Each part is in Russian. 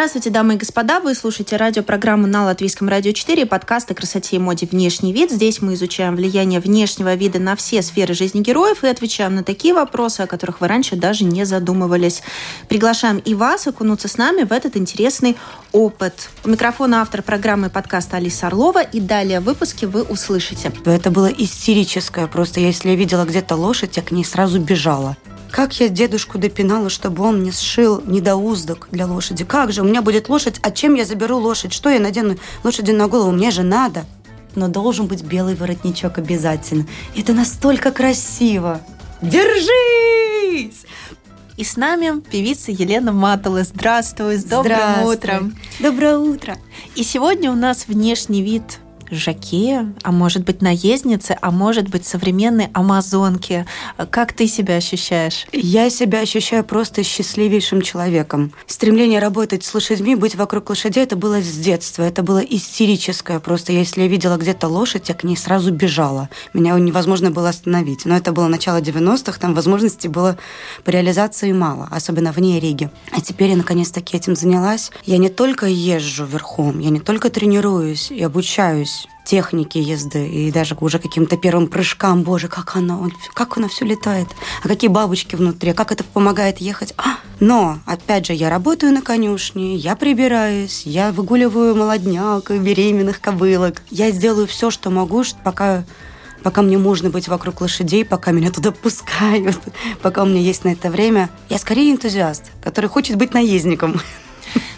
Здравствуйте, дамы и господа. Вы слушаете радиопрограмму на Латвийском радио 4 подкаст о красоте и моде «Внешний вид». Здесь мы изучаем влияние внешнего вида на все сферы жизни героев и отвечаем на такие вопросы, о которых вы раньше даже не задумывались. Приглашаем и вас окунуться с нами в этот интересный опыт. У микрофона автор программы подкаста Алиса Орлова. И далее в выпуске вы услышите. Это было истерическое. Просто если я видела где-то лошадь, я к ней сразу бежала. Как я дедушку допинала, чтобы он мне сшил недоуздок для лошади. Как же, у меня будет лошадь, а чем я заберу лошадь? Что я надену лошади на голову? Мне же надо. Но должен быть белый воротничок обязательно. Это настолько красиво. Держись! И с нами певица Елена Матала. Здравствуй, с добрым Здравствуй. утром. Доброе утро. И сегодня у нас внешний вид жаке, а может быть наездницы, а может быть современной амазонки. Как ты себя ощущаешь? Я себя ощущаю просто счастливейшим человеком. Стремление работать с лошадьми, быть вокруг лошадей, это было с детства. Это было истерическое. Просто если я видела где-то лошадь, я к ней сразу бежала. Меня невозможно было остановить. Но это было начало 90-х, там возможностей было по реализации мало, особенно вне Риги. А теперь я наконец-таки этим занялась. Я не только езжу верхом, я не только тренируюсь и обучаюсь техники езды и даже уже каким-то первым прыжкам. Боже, как она, как она все летает. А какие бабочки внутри, а как это помогает ехать. А! Но, опять же, я работаю на конюшне, я прибираюсь, я выгуливаю молодняк и беременных кобылок. Я сделаю все, что могу, пока пока мне можно быть вокруг лошадей, пока меня туда пускают, пока у меня есть на это время. Я скорее энтузиаст, который хочет быть наездником.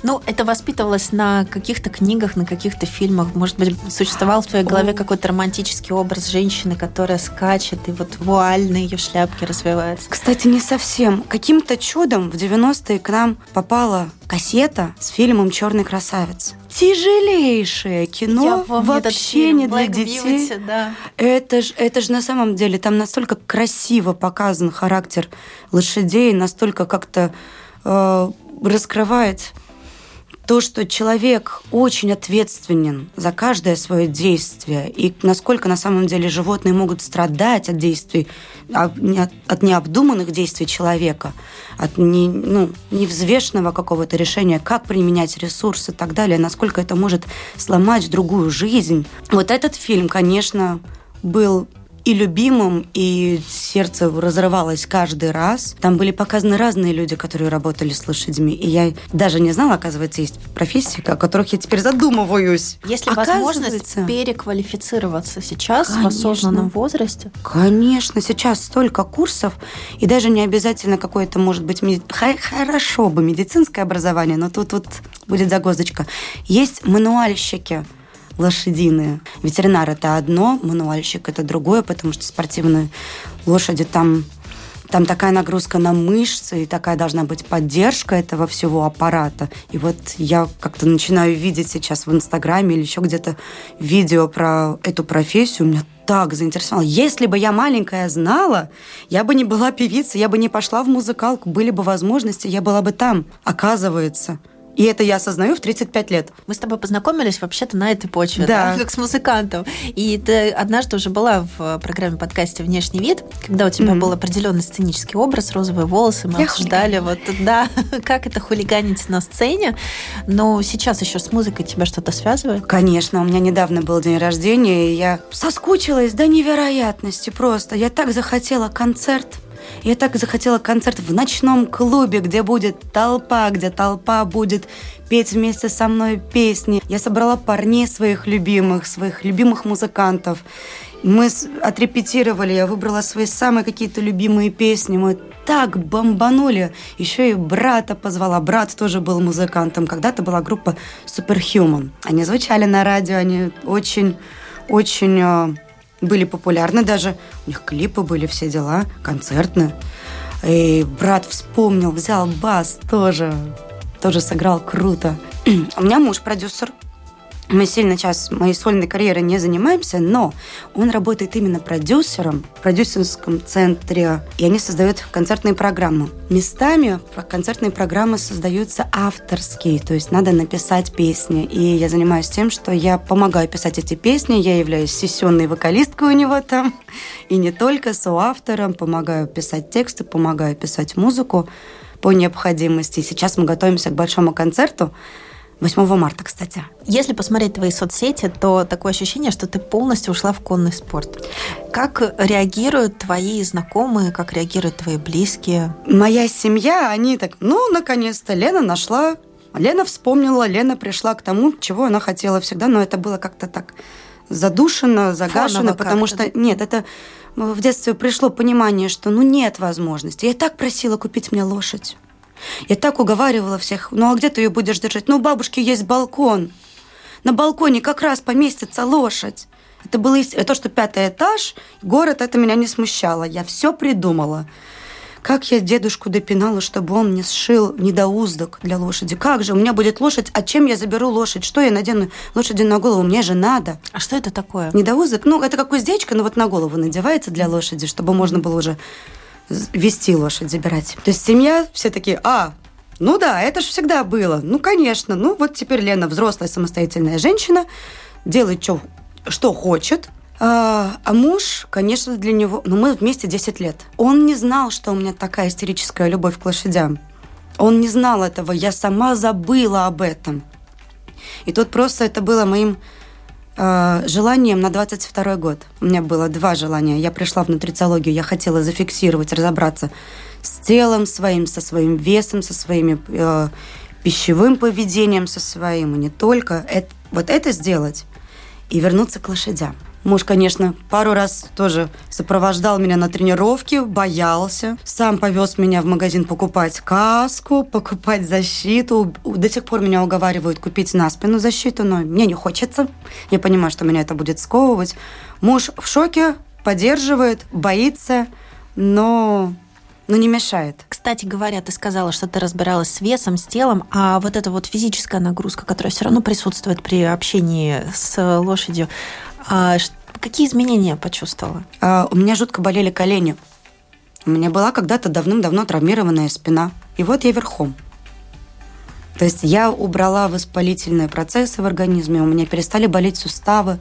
Ну, это воспитывалось на каких-то книгах, на каких-то фильмах. Может быть, существовал в твоей голове какой-то романтический образ женщины, которая скачет, и вот вуаль на ее шляпке развивается. Кстати, не совсем. Каким-то чудом в 90-е к нам попала кассета с фильмом «Черный красавец». Тяжелейшее кино, вообще не для детей. Beauty, да. Это же это ж на самом деле, там настолько красиво показан характер лошадей, настолько как-то э, раскрывает то, что человек очень ответственен за каждое свое действие, и насколько на самом деле животные могут страдать от действий, от необдуманных действий человека, от не, ну, невзвешенного какого-то решения, как применять ресурсы и так далее, насколько это может сломать другую жизнь. Вот этот фильм, конечно, был и любимым, и сердце разрывалось каждый раз. Там были показаны разные люди, которые работали с лошадьми. И я даже не знала, оказывается, есть профессии, о которых я теперь задумываюсь. Есть ли возможность переквалифицироваться сейчас Конечно. в осознанном возрасте? Конечно, сейчас столько курсов, и даже не обязательно какое-то, может быть, меди... хорошо бы медицинское образование, но тут вот будет загвоздочка. Есть мануальщики, лошадиные. Ветеринар это одно, мануальщик это другое, потому что спортивные лошади там там такая нагрузка на мышцы, и такая должна быть поддержка этого всего аппарата. И вот я как-то начинаю видеть сейчас в Инстаграме или еще где-то видео про эту профессию. Меня так заинтересовало. Если бы я маленькая знала, я бы не была певицей, я бы не пошла в музыкалку, были бы возможности, я была бы там. Оказывается, и это я осознаю в 35 лет. Мы с тобой познакомились вообще-то на этой почве, да. да, как с музыкантом. И ты однажды уже была в программе подкасте «Внешний вид», когда у тебя mm-hmm. был определенный сценический образ, розовые волосы, мы я обсуждали вот, да, как это хулиганить на сцене. Но сейчас еще с музыкой тебя что-то связывает? Конечно, у меня недавно был день рождения, и я соскучилась до невероятности просто. Я так захотела концерт я так захотела концерт в ночном клубе, где будет толпа, где толпа будет петь вместе со мной песни. Я собрала парней своих любимых, своих любимых музыкантов. Мы отрепетировали, я выбрала свои самые какие-то любимые песни. Мы так бомбанули. Еще и брата позвала. Брат тоже был музыкантом. Когда-то была группа Superhuman. Они звучали на радио, они очень, очень э, были популярны даже. У них клипы были, все дела, концертные. И брат вспомнил, взял бас тоже. Тоже сыграл круто. У меня муж продюсер. Мы сильно сейчас моей сольной карьерой не занимаемся, но он работает именно продюсером в продюсерском центре, и они создают концертные программы. Местами концертные программы создаются авторские, то есть надо написать песни. И я занимаюсь тем, что я помогаю писать эти песни, я являюсь сессионной вокалисткой у него там, и не только соавтором, помогаю писать тексты, помогаю писать музыку по необходимости. Сейчас мы готовимся к большому концерту, 8 марта, кстати. Если посмотреть твои соцсети, то такое ощущение, что ты полностью ушла в конный спорт. Как реагируют твои знакомые, как реагируют твои близкие? Моя семья, они так, ну, наконец-то Лена нашла, Лена вспомнила, Лена пришла к тому, чего она хотела всегда, но это было как-то так задушено, загашено, Фоново потому что нет, это в детстве пришло понимание, что ну нет возможности. Я так просила купить мне лошадь. Я так уговаривала всех, ну а где ты ее будешь держать? Ну, у бабушки есть балкон. На балконе как раз поместится лошадь. Это было то, что пятый этаж, город, это меня не смущало. Я все придумала. Как я дедушку допинала, чтобы он мне сшил недоуздок для лошади. Как же, у меня будет лошадь, а чем я заберу лошадь? Что я надену лошади на голову? Мне же надо. А что это такое? Недоуздок? Ну, это как уздечка, но вот на голову надевается для лошади, чтобы можно было уже вести лошадь, забирать. То есть семья все такие, а, ну да, это же всегда было. Ну, конечно. Ну, вот теперь Лена взрослая самостоятельная женщина, делает что, что хочет. А, а муж, конечно, для него... Ну, мы вместе 10 лет. Он не знал, что у меня такая истерическая любовь к лошадям. Он не знал этого. Я сама забыла об этом. И тут просто это было моим Э, желанием на 22 год. У меня было два желания. Я пришла в нутрициологию, я хотела зафиксировать, разобраться с телом своим, со своим весом, со своими э, пищевым поведением, со своим, и не только. Это, вот это сделать и вернуться к лошадям. Муж, конечно, пару раз тоже сопровождал меня на тренировки, боялся. Сам повез меня в магазин покупать каску, покупать защиту. До сих пор меня уговаривают купить на спину защиту, но мне не хочется. Я понимаю, что меня это будет сковывать. Муж в шоке, поддерживает, боится, но но не мешает. Кстати говоря, ты сказала, что ты разбиралась с весом, с телом, а вот эта вот физическая нагрузка, которая все равно присутствует при общении с лошадью, а какие изменения почувствовала? А, у меня жутко болели колени. У меня была когда-то давным-давно травмированная спина. И вот я верхом. То есть я убрала воспалительные процессы в организме, у меня перестали болеть суставы.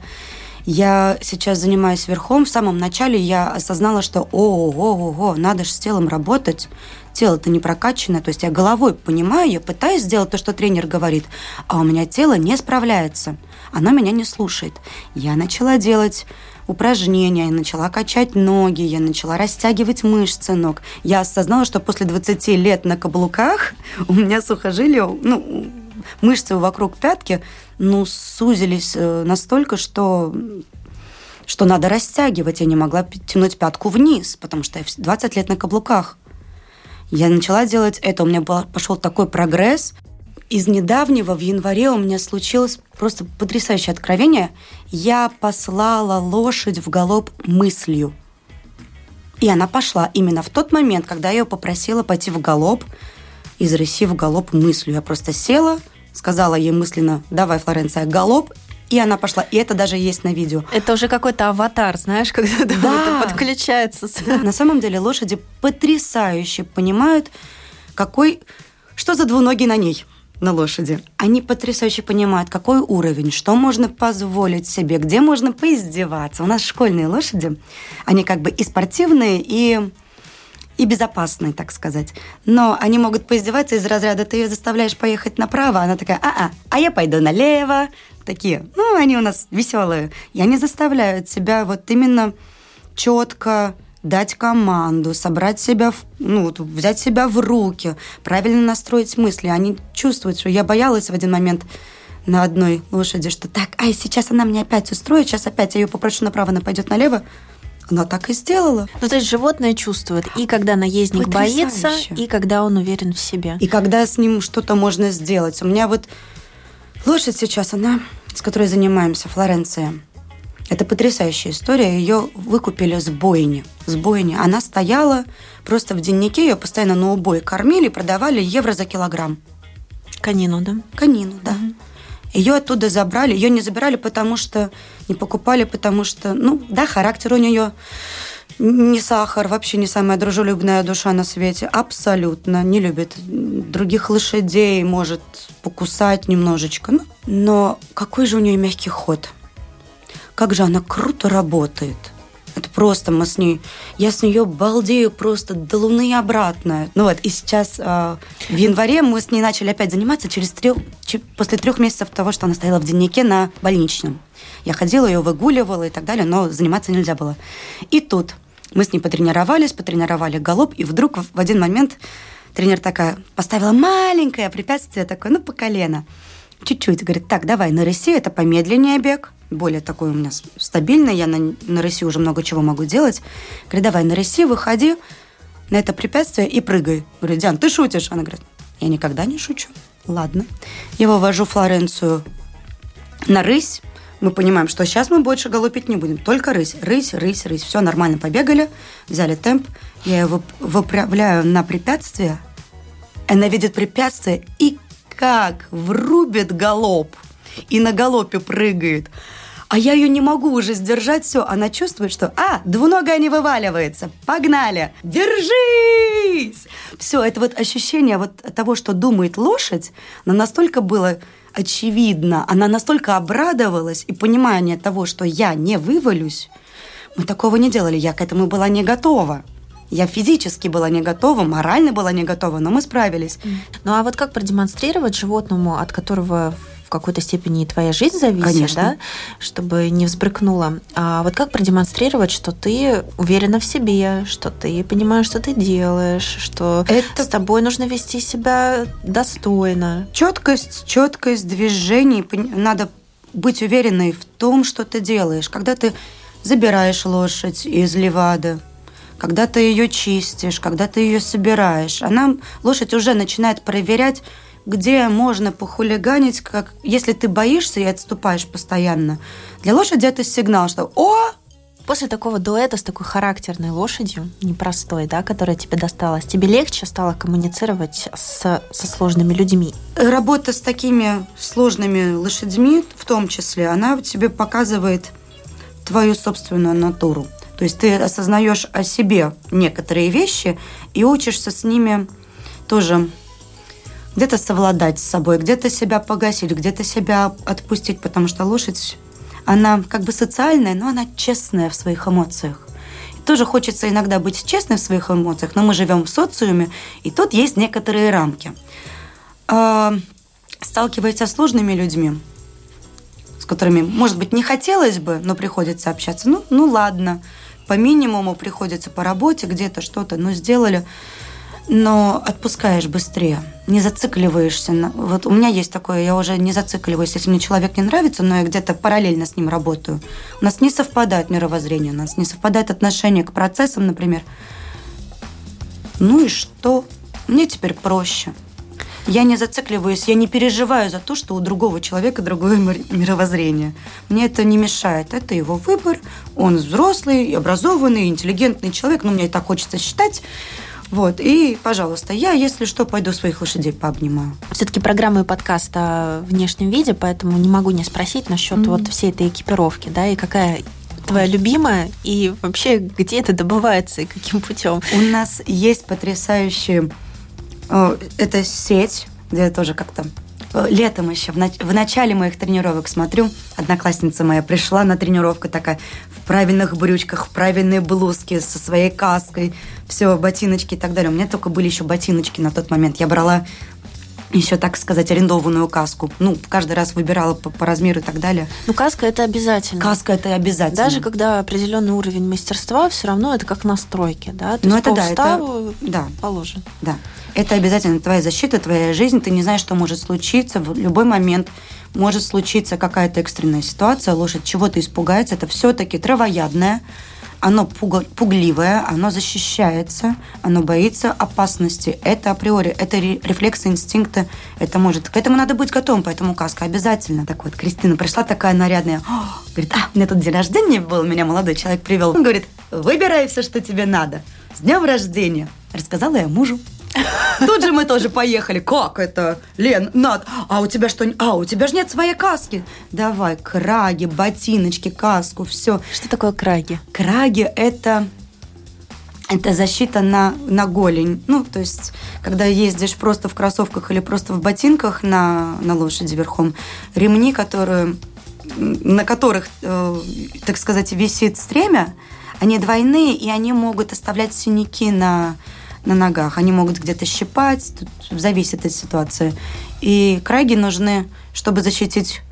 Я сейчас занимаюсь верхом. В самом начале я осознала, что ого-го, надо же с телом работать. Тело-то не прокачанное. То есть я головой понимаю, я пытаюсь сделать то, что тренер говорит, а у меня тело не справляется она меня не слушает. Я начала делать упражнения, я начала качать ноги, я начала растягивать мышцы ног. Я осознала, что после 20 лет на каблуках у меня сухожилия, ну, мышцы вокруг пятки, ну, сузились э, настолько, что что надо растягивать. Я не могла тянуть пятку вниз, потому что я 20 лет на каблуках. Я начала делать это, у меня пошел такой прогресс – из недавнего в январе у меня случилось просто потрясающее откровение. Я послала лошадь в галоп мыслью. И она пошла именно в тот момент, когда я ее попросила пойти в галоп, из России в галоп мыслью. Я просто села, сказала ей мысленно, давай, Флоренция, галоп, и она пошла. И это даже есть на видео. Это уже какой-то аватар, знаешь, когда да. подключается. Да. На самом деле лошади потрясающе понимают, какой, что за двуногий на ней на лошади. Они потрясающе понимают, какой уровень, что можно позволить себе, где можно поиздеваться. У нас школьные лошади, они как бы и спортивные, и и безопасные, так сказать. Но они могут поиздеваться из разряда «ты ее заставляешь поехать направо», она такая «а-а, а я пойду налево». Такие, ну, они у нас веселые. И они заставляют себя вот именно четко дать команду, собрать себя, в, ну, вот, взять себя в руки, правильно настроить мысли. Они чувствуют, что я боялась в один момент на одной лошади, что так, ай, сейчас она мне опять устроит, сейчас опять я ее попрошу направо, она пойдет налево. Она так и сделала. Ну, то есть животное чувствует, и когда наездник боится, и когда он уверен в себе. И когда с ним что-то можно сделать. У меня вот лошадь сейчас, она, с которой занимаемся, Флоренция, это потрясающая история. Ее выкупили с бойни. С бойни. Она стояла просто в деннике, ее постоянно на убой кормили, продавали евро за килограмм. Конину, да? Конину, да. Угу. Ее оттуда забрали. Ее не забирали, потому что не покупали, потому что, ну, да, характер у нее не сахар, вообще не самая дружелюбная душа на свете. Абсолютно. Не любит других лошадей, может покусать немножечко. Ну, но какой же у нее мягкий ход. Как же она круто работает. Это просто мы с ней... Я с нее балдею просто до луны и обратно. Ну вот, и сейчас э, в январе мы с ней начали опять заниматься через трех, после трех месяцев того, что она стояла в дневнике на больничном. Я ходила, ее выгуливала и так далее, но заниматься нельзя было. И тут мы с ней потренировались, потренировали галоп, и вдруг в один момент тренер такая поставила маленькое препятствие такое, ну, по колено. Чуть-чуть. Говорит, так, давай, на рысе это помедленнее бег, более такой у меня стабильный, я на, на рысе уже много чего могу делать. Говорит, давай на рысе, выходи на это препятствие и прыгай. Говорю, Диан, ты шутишь? Она говорит, я никогда не шучу. Ладно. Я вывожу Флоренцию на рысь. Мы понимаем, что сейчас мы больше галопить не будем. Только рысь, рысь, рысь, рысь. Все, нормально побегали, взяли темп. Я ее выправляю на препятствие. Она видит препятствие и как врубит галоп. И на галопе прыгает а я ее не могу уже сдержать все. Она чувствует, что, а, двуногая не вываливается, погнали, держись! Все, это вот ощущение вот того, что думает лошадь, она настолько было очевидно, она настолько обрадовалась, и понимание того, что я не вывалюсь, мы такого не делали, я к этому была не готова. Я физически была не готова, морально была не готова, но мы справились. Ну а вот как продемонстрировать животному, от которого какой-то степени и твоя жизнь зависит, Конечно. да, чтобы не взбрыкнула. А вот как продемонстрировать, что ты уверена в себе, что ты понимаешь, что ты делаешь, что Это... с тобой нужно вести себя достойно? Четкость, четкость движений. Надо быть уверенной в том, что ты делаешь. Когда ты забираешь лошадь из левада, когда ты ее чистишь, когда ты ее собираешь, она, лошадь уже начинает проверять где можно похулиганить, как если ты боишься и отступаешь постоянно. Для лошади это сигнал, что «О, После такого дуэта с такой характерной лошадью, непростой, да, которая тебе досталась, тебе легче стало коммуницировать с, со сложными людьми? Работа с такими сложными лошадьми, в том числе, она тебе показывает твою собственную натуру. То есть ты осознаешь о себе некоторые вещи и учишься с ними тоже где-то совладать с собой, где-то себя погасить, где-то себя отпустить, потому что лошадь, она как бы социальная, но она честная в своих эмоциях. И тоже хочется иногда быть честной в своих эмоциях, но мы живем в социуме, и тут есть некоторые рамки. А, сталкиваясь с сложными людьми, с которыми, может быть, не хотелось бы, но приходится общаться, ну, ну ладно, по минимуму приходится по работе где-то что-то, но сделали – но отпускаешь быстрее, не зацикливаешься. На... Вот у меня есть такое, я уже не зацикливаюсь. Если мне человек не нравится, но я где-то параллельно с ним работаю, у нас не совпадает мировоззрение, у нас не совпадает отношение к процессам, например. Ну и что? Мне теперь проще. Я не зацикливаюсь, я не переживаю за то, что у другого человека другое мировоззрение. Мне это не мешает. Это его выбор. Он взрослый, образованный, интеллигентный человек. Ну, мне так хочется считать. Вот, и, пожалуйста, я, если что, пойду своих лошадей пообнимаю. Все-таки программа и подкаст о внешнем виде, поэтому не могу не спросить насчет mm-hmm. вот всей этой экипировки, да, и какая твоя любимая, и вообще где это добывается и каким путем? У нас есть потрясающая это сеть, где тоже как-то Э, летом еще, в, нач- в начале моих тренировок смотрю, одноклассница моя пришла на тренировку такая в правильных брючках, в правильной блузке, со своей каской, все, ботиночки и так далее. У меня только были еще ботиночки на тот момент. Я брала еще, так сказать, арендованную каску. Ну, каждый раз выбирала по, по размеру и так далее. Ну, каска это обязательно. Каска это обязательно. Даже когда определенный уровень мастерства, все равно это как настройки, да? То ну, это да, это да. положено. Да. Это обязательно твоя защита, твоя жизнь. Ты не знаешь, что может случиться в любой момент. Может случиться какая-то экстренная ситуация, лошадь чего-то испугается. Это все-таки травоядное, оно пугливое, оно защищается, оно боится опасности. Это априори, это рефлексы инстинкта, это может. К этому надо быть готовым, поэтому каска обязательно. Так вот, Кристина пришла такая нарядная, О, говорит, а, у меня тут день рождения был, меня молодой человек привел. Он говорит, выбирай все, что тебе надо. С днем рождения! Рассказала я мужу. Тут же мы тоже поехали. Как это? Лен, Над, а у тебя что? А, у тебя же нет своей каски. Давай, краги, ботиночки, каску, все. Что такое краги? Краги – это это защита на, на голень. Ну, то есть, когда ездишь просто в кроссовках или просто в ботинках на, на лошади верхом, ремни, которые, на которых, э, так сказать, висит стремя, они двойные, и они могут оставлять синяки на, на ногах. Они могут где-то щипать, тут зависит от ситуации. И краги нужны, чтобы защитить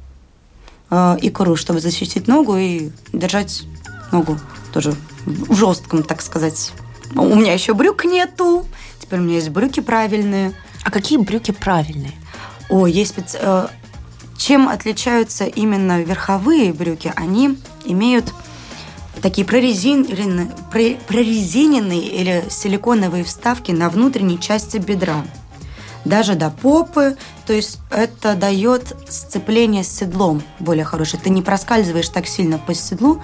э, икру, чтобы защитить ногу и держать ногу тоже в жестком, так сказать, у меня еще брюк нету. Теперь у меня есть брюки правильные. А какие брюки правильные? О, есть специ... Э, чем отличаются именно верховые брюки? Они имеют такие прорезиненные, или силиконовые вставки на внутренней части бедра. Даже до попы, то есть это дает сцепление с седлом более хорошее. Ты не проскальзываешь так сильно по седлу,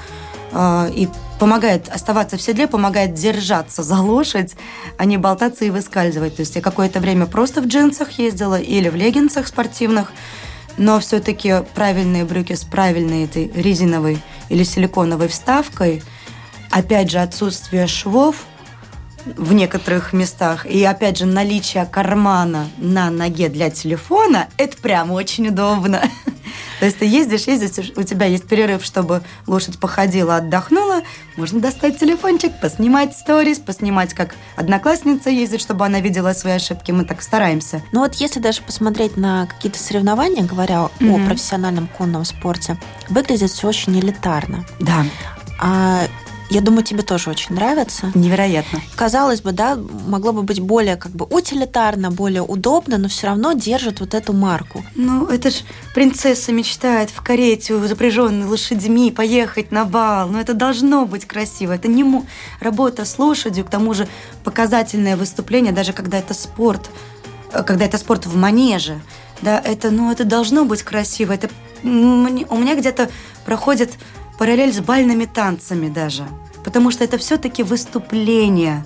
э, и помогает оставаться в седле, помогает держаться за лошадь, а не болтаться и выскальзывать. То есть я какое-то время просто в джинсах ездила или в леггинсах спортивных, но все-таки правильные брюки с правильной этой резиновой или силиконовой вставкой, опять же, отсутствие швов в некоторых местах, и опять же, наличие кармана на ноге для телефона, это прям очень удобно. То есть ты ездишь, ездишь, у тебя есть перерыв, чтобы лошадь походила, отдохнула, можно достать телефончик, поснимать сторис, поснимать, как одноклассница ездит, чтобы она видела свои ошибки. Мы так стараемся. Ну вот если даже посмотреть на какие-то соревнования, говоря mm-hmm. о профессиональном конном спорте, выглядит все очень элитарно. Да. А я думаю, тебе тоже очень нравится. Невероятно. Казалось бы, да, могло бы быть более как бы утилитарно, более удобно, но все равно держит вот эту марку. Ну, это ж принцесса мечтает в карете, запряженной лошадьми, поехать на бал. Ну, это должно быть красиво. Это не му... работа с лошадью, к тому же показательное выступление, даже когда это спорт, э, когда это спорт в манеже. Да, это, ну, это должно быть красиво. Это у меня где-то проходит параллель с бальными танцами даже, потому что это все-таки выступление.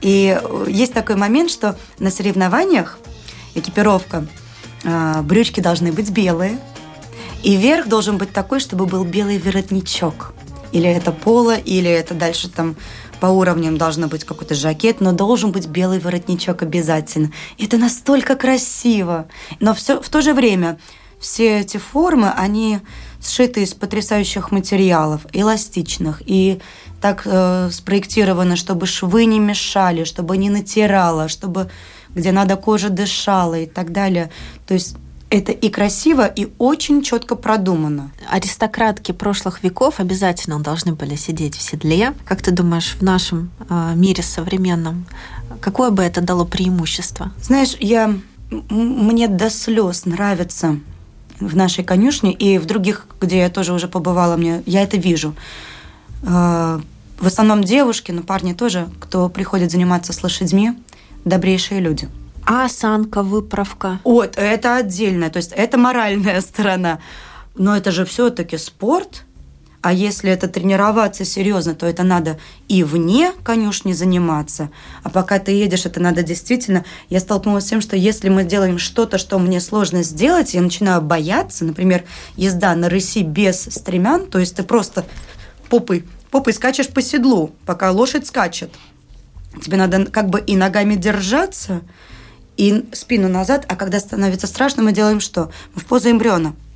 И э, есть такой момент, что на соревнованиях экипировка, э, брючки должны быть белые, и верх должен быть такой, чтобы был белый воротничок. Или это поло, или это дальше там по уровням должно быть какой-то жакет, но должен быть белый воротничок обязательно. Это настолько красиво. Но все, в то же время все эти формы, они сшиты из потрясающих материалов, эластичных, и так э, спроектировано, чтобы швы не мешали, чтобы не натирало, чтобы где надо кожа дышала и так далее. То есть это и красиво, и очень четко продумано. Аристократки прошлых веков обязательно должны были сидеть в седле. Как ты думаешь, в нашем э, мире современном, какое бы это дало преимущество? Знаешь, я мне до слез нравится в нашей конюшне и в других, где я тоже уже побывала, мне, я это вижу. Э, в основном девушки, но парни тоже, кто приходит заниматься с лошадьми, добрейшие люди. А осанка, выправка? Вот, это отдельно, то есть это моральная сторона. Но это же все-таки спорт, а если это тренироваться серьезно, то это надо и вне конюшни заниматься. А пока ты едешь, это надо действительно... Я столкнулась с тем, что если мы делаем что-то, что мне сложно сделать, я начинаю бояться, например, езда на рыси без стремян, то есть ты просто попой, попой скачешь по седлу, пока лошадь скачет. Тебе надо как бы и ногами держаться, и спину назад, а когда становится страшно, мы делаем что? Мы в позу эмбриона –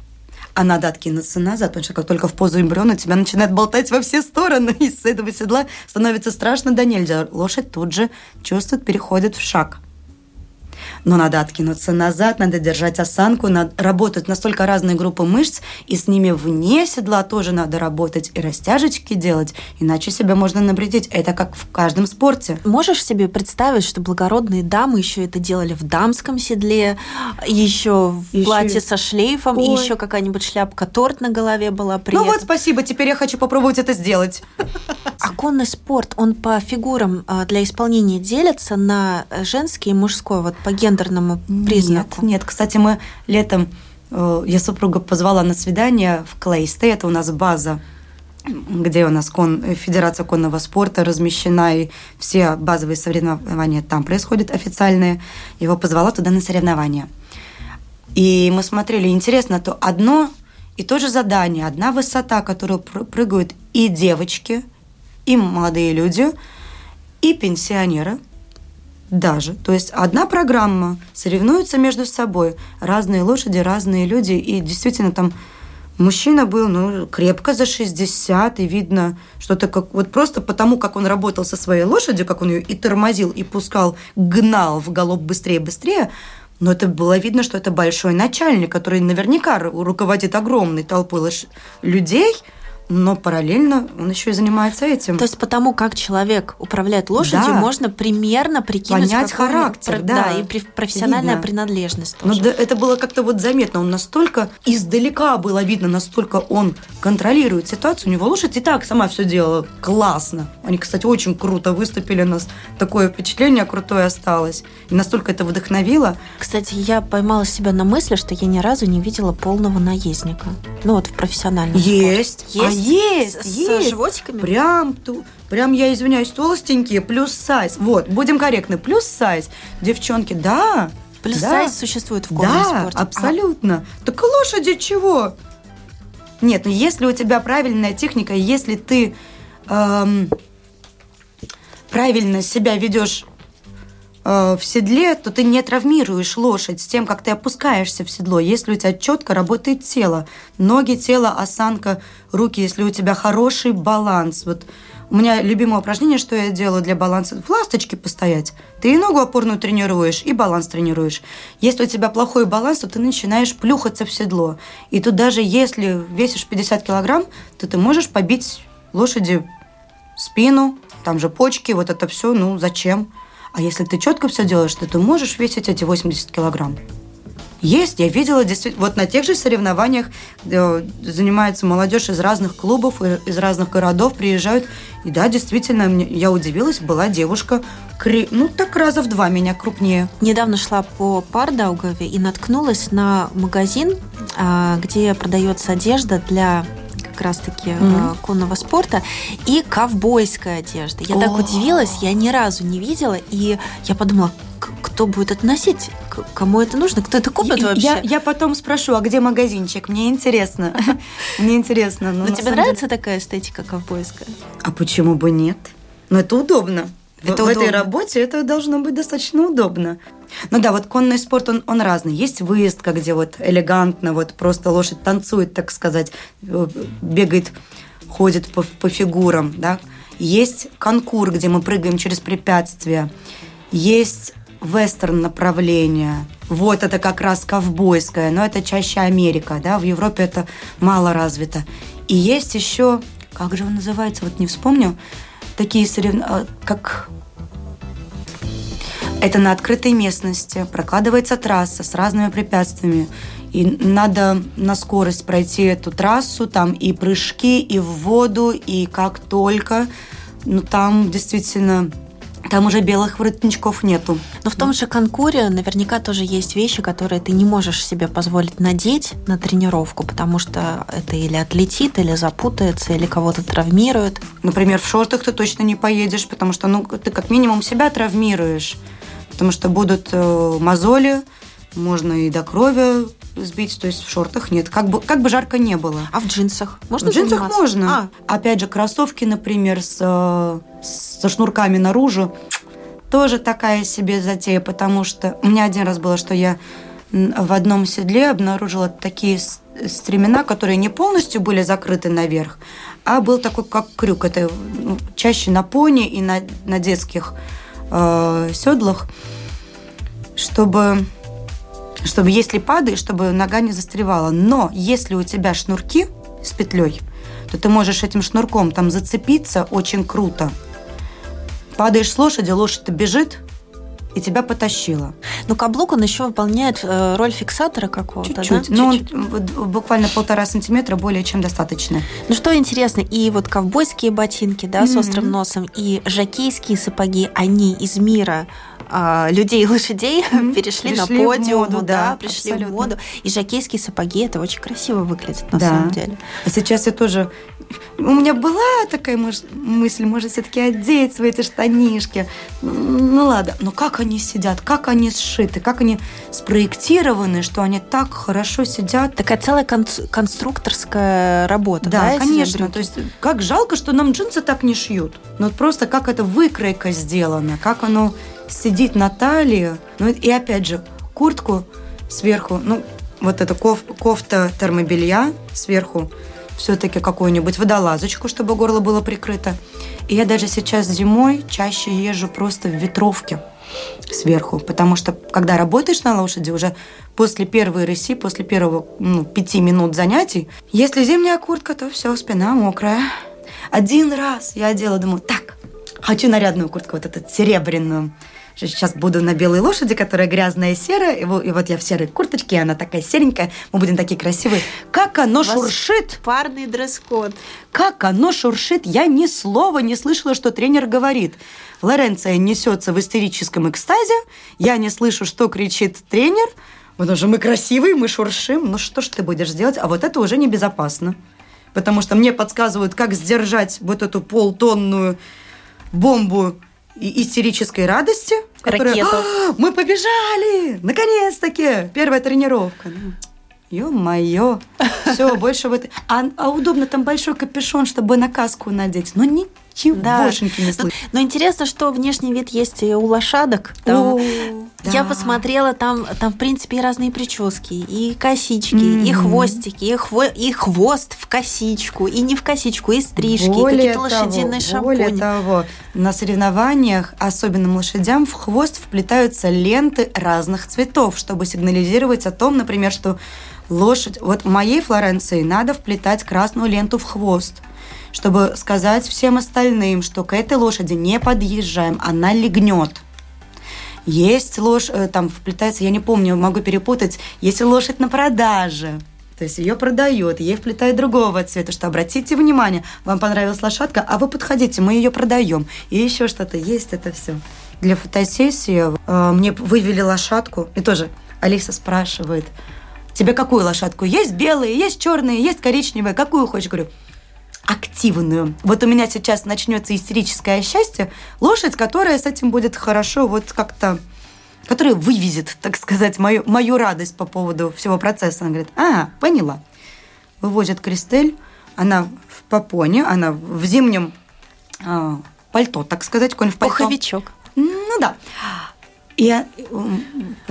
а надо откинуться назад, потому что как только в позу эмбриона тебя начинает болтать во все стороны, и с этого седла становится страшно да нельзя. Лошадь тут же чувствует, переходит в шаг – но надо откинуться назад, надо держать осанку, надо работать настолько разные группы мышц, и с ними вне седла тоже надо работать и растяжечки делать, иначе себя можно навредить. Это как в каждом спорте. Можешь себе представить, что благородные дамы еще это делали в дамском седле, еще в еще... платье со шлейфом, Ой. и еще какая-нибудь шляпка торт на голове была при Ну вот, спасибо, теперь я хочу попробовать это сделать. А конный спорт, он по фигурам а, для исполнения делится на женский и мужской, вот по гендерному признаку? Нет, нет. Кстати, мы летом, э, я супруга позвала на свидание в Клейсте, это у нас база где у нас кон, Федерация конного спорта размещена, и все базовые соревнования там происходят официальные. Его позвала туда на соревнования. И мы смотрели, интересно, то одно и то же задание, одна высота, которую прыгают и девочки, и молодые люди, и пенсионеры даже. То есть одна программа, соревнуются между собой. Разные лошади, разные люди, и действительно там Мужчина был, ну, крепко за 60, и видно, что-то как вот просто потому, как он работал со своей лошадью, как он ее и тормозил, и пускал, гнал в галоп быстрее-быстрее, но это было видно, что это большой начальник, который наверняка руководит огромной толпой людей – но параллельно он еще и занимается этим. То есть потому как человек управляет лошадью, да. можно примерно прикинуть понять характер, да, да, и профессиональная видно. принадлежность. Тоже. Но да, это было как-то вот заметно, он настолько издалека было видно, настолько он контролирует ситуацию. У него лошадь и так сама все делала классно. Они, кстати, очень круто выступили, у нас такое впечатление крутое осталось, и настолько это вдохновило. Кстати, я поймала себя на мысли, что я ни разу не видела полного наездника. Ну вот в профессиональном. Есть, спорте. есть есть, с, есть. С животиками? Прям, ту, прям, я извиняюсь, толстенькие, плюс сайз. Вот, будем корректны, плюс сайз. Девчонки, да. Плюс да. сайз существует в конном да, спорте. абсолютно. А. Так лошади чего? Нет, ну если у тебя правильная техника, если ты эм, правильно себя ведешь Э, в седле, то ты не травмируешь лошадь с тем, как ты опускаешься в седло. Если у тебя четко работает тело, ноги, тело, осанка, руки, если у тебя хороший баланс. Вот у меня любимое упражнение, что я делаю для баланса, в ласточке постоять. Ты и ногу опорную тренируешь, и баланс тренируешь. Если у тебя плохой баланс, то ты начинаешь плюхаться в седло. И тут даже если весишь 50 килограмм, то ты можешь побить лошади спину, там же почки, вот это все, ну зачем? А если ты четко все делаешь, то ты можешь весить эти 80 килограмм. Есть, я видела действительно, вот на тех же соревнованиях занимается молодежь из разных клубов, из разных городов, приезжают. И да, действительно, я удивилась, была девушка, ну так раза в два меня крупнее. Недавно шла по Пардаугаве и наткнулась на магазин, а, где продается одежда для как раз-таки mm-hmm. конного спорта, и ковбойская одежда. Я oh. так удивилась, я ни разу не видела, и я подумала, кто будет это носить? Кому это нужно? Кто это купит вообще? Я, я потом спрошу, а где магазинчик? Мне интересно. Мне интересно. Но тебе нравится такая эстетика ковбойская? А почему бы нет? Но это удобно. Это в, в этой работе это должно быть достаточно удобно. Ну да, вот конный спорт, он, он разный. Есть выездка, где вот элегантно, вот просто лошадь танцует, так сказать, э, бегает, ходит по, по фигурам, да. Есть конкур, где мы прыгаем через препятствия. Есть вестерн направление. Вот это как раз ковбойское, но это чаще Америка, да, в Европе это мало развито. И есть еще, как же он называется, вот не вспомню, такие соревнования, как это на открытой местности, прокладывается трасса с разными препятствиями. И надо на скорость пройти эту трассу, там и прыжки, и в воду, и как только. Ну, там действительно там уже белых воротничков нету. Но в том же конкуре наверняка тоже есть вещи, которые ты не можешь себе позволить надеть на тренировку, потому что это или отлетит, или запутается, или кого-то травмирует. Например, в шортах ты точно не поедешь, потому что ну, ты как минимум себя травмируешь потому что будут э, мозоли, можно и до крови сбить, то есть в шортах нет. Как бы, как бы жарко не было. А в джинсах? Можно В джинсах заниматься? можно. А. Опять же, кроссовки, например, с, э, со шнурками наружу, тоже такая себе затея, потому что у меня один раз было, что я в одном седле обнаружила такие стремена, которые не полностью были закрыты наверх, а был такой как крюк. Это ну, чаще на пони и на, на детских э, седлах, чтобы, чтобы если падаешь, чтобы нога не застревала. Но если у тебя шнурки с петлей, то ты можешь этим шнурком там зацепиться очень круто. Падаешь с лошади, лошадь бежит, и тебя потащило. Но каблук, он еще выполняет э, роль фиксатора какого-то, Чуть-чуть. Да? Ну, буквально полтора сантиметра более чем достаточно. Ну, что интересно, и вот ковбойские ботинки, да, mm-hmm. с острым носом, и жакейские сапоги, они из мира а, людей и лошадей mm-hmm. перешли, пришли на подиум, моду, да, да, пришли абсолютно. в моду. И жакейские сапоги, это очень красиво выглядит на да. самом деле. А сейчас я тоже у меня была такая мысль, может, все-таки одеть свои эти штанишки. Ну ладно, но как они сидят, как они сшиты, как они спроектированы, что они так хорошо сидят. Такая целая кон- конструкторская работа, да? Да, конечно. То есть как жалко, что нам джинсы так не шьют. Ну вот просто как эта выкройка сделана, как оно сидит на талии. Ну и опять же, куртку сверху, ну вот эта коф, кофта термобелья сверху все-таки какую-нибудь водолазочку, чтобы горло было прикрыто. И я даже сейчас зимой чаще езжу просто в ветровке сверху, потому что когда работаешь на лошади, уже после первой рыси, после первого ну, пяти минут занятий, если зимняя куртка, то все, спина мокрая. Один раз я одела, думаю, так, хочу нарядную куртку, вот эту серебряную сейчас буду на белой лошади, которая грязная и серая, и вот я в серой курточке, она такая серенькая, мы будем такие красивые. Как оно шуршит! Парный дресс-код. Как оно шуршит! Я ни слова не слышала, что тренер говорит. Лоренция несется в истерическом экстазе, я не слышу, что кричит тренер, потому что мы красивые, мы шуршим. Ну что ж ты будешь делать? А вот это уже небезопасно. Потому что мне подсказывают, как сдержать вот эту полтонную бомбу истерической радости. Которая, Ракету. «А, мы побежали! Наконец-таки! Первая тренировка. Ну, ё-моё. Все, больше вот... А, а удобно там большой капюшон, чтобы на каску надеть. Но не Чегошеньки да. не слышно. Но, но интересно, что внешний вид есть и у лошадок. Там, О, я да. посмотрела, там, там, в принципе, и разные прически, и косички, mm-hmm. и хвостики, и, хво, и хвост в косичку, и не в косичку, и стрижки, более какие-то того, лошадиные шампуни. Более того, на соревнованиях, особенным лошадям, в хвост вплетаются ленты разных цветов, чтобы сигнализировать о том, например, что лошадь... Вот моей Флоренции надо вплетать красную ленту в хвост – чтобы сказать всем остальным, что к этой лошади не подъезжаем, она легнет. Есть лошадь, э, там вплетается, я не помню, могу перепутать, есть лошадь на продаже, то есть ее продают, ей вплетают другого цвета, что обратите внимание, вам понравилась лошадка, а вы подходите, мы ее продаем. И еще что-то есть, это все. Для фотосессии э, мне вывели лошадку, и тоже Алиса спрашивает, тебе какую лошадку? Есть белые, есть черные, есть коричневые, какую хочешь? Говорю, активную. Вот у меня сейчас начнется истерическое счастье. Лошадь, которая с этим будет хорошо вот как-то которая вывезет, так сказать, мою, мою радость по поводу всего процесса. Она говорит, а, поняла. Вывозят Кристель, она в попоне, она в зимнем э, пальто, так сказать, конь в пальто. Пуховичок. Ну да. И я,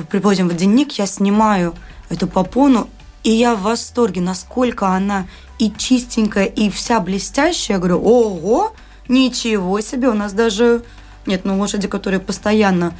привозим в денник, я снимаю эту попону, и я в восторге, насколько она и чистенькая, и вся блестящая. Я говорю, ого, ничего себе, у нас даже... Нет, ну лошади, которые постоянно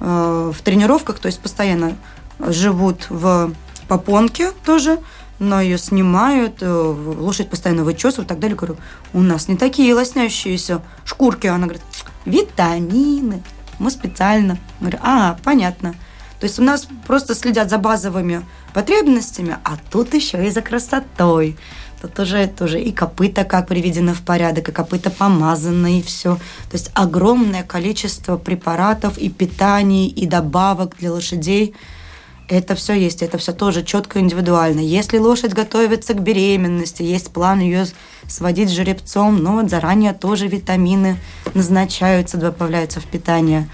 э, в тренировках, то есть постоянно живут в попонке тоже, но ее снимают, э, лошадь постоянно вычесывают и так далее. Говорю, у нас не такие лоснящиеся шкурки. Она говорит, витамины. Мы специально. Говорю, а, понятно. То есть у нас просто следят за базовыми потребностями, а тут еще и за красотой. Тут уже тоже и копыта как приведены в порядок, и копыта помазаны, и все. То есть огромное количество препаратов и питаний, и добавок для лошадей. Это все есть, это все тоже четко индивидуально. Если лошадь готовится к беременности, есть план ее сводить жеребцом, но вот заранее тоже витамины назначаются, добавляются в питание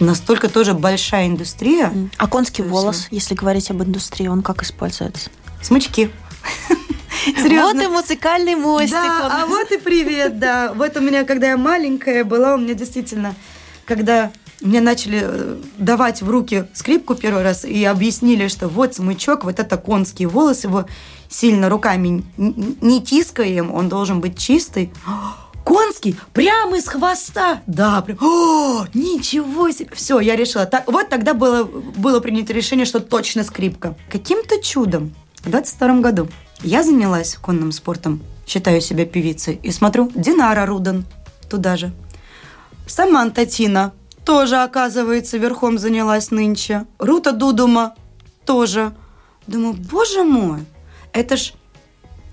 настолько тоже большая индустрия. А конский волос, если говорить об индустрии, он как используется? Смычки. Серьезно. Вот и музыкальный мостик. Да, а вот и привет, да. Вот у меня, когда я маленькая была, у меня действительно, когда мне начали э, давать в руки скрипку первый раз и объяснили, что вот смычок, вот это конский волос, его сильно руками не тискаем, он должен быть чистый. Конский прямо из хвоста. Да, прям. О, ничего себе. Все, я решила. Так, вот тогда было, было принято решение, что точно скрипка. Каким-то чудом в 22 году я занялась конным спортом, считаю себя певицей, и смотрю, Динара Рудан туда же. Саманта Тина тоже, оказывается, верхом занялась нынче. Рута Дудума тоже. Думаю, боже мой, это ж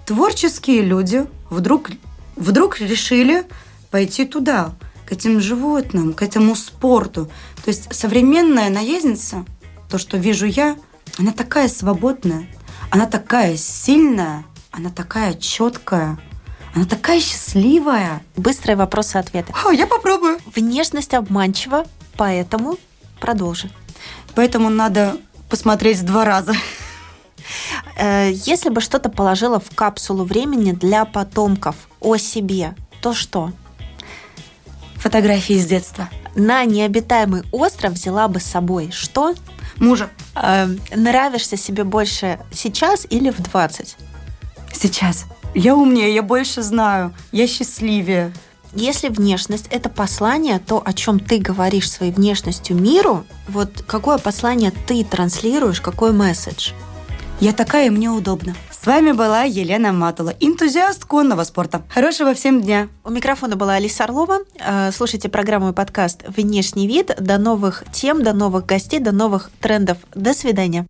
творческие люди вдруг, вдруг решили пойти туда, к этим животным, к этому спорту. То есть современная наездница, то, что вижу я, она такая свободная, она такая сильная, она такая четкая, Она такая счастливая. Быстрые вопросы-ответы. О, я попробую. Внешность обманчива, поэтому продолжи. Поэтому надо посмотреть два раза. Э, если бы что-то положила в капсулу времени для потомков о себе, то что? Фотографии из детства. На необитаемый остров взяла бы с собой что? Мужа. Э, нравишься себе больше сейчас или в 20? Сейчас. Я умнее, я больше знаю, я счастливее. Если внешность – это послание, то, о чем ты говоришь своей внешностью миру, вот какое послание ты транслируешь, какой месседж? Я такая, и мне удобно. С вами была Елена Матула, энтузиаст конного спорта. Хорошего всем дня. У микрофона была Алиса Орлова. Э, слушайте программу и подкаст «Внешний вид». До новых тем, до новых гостей, до новых трендов. До свидания.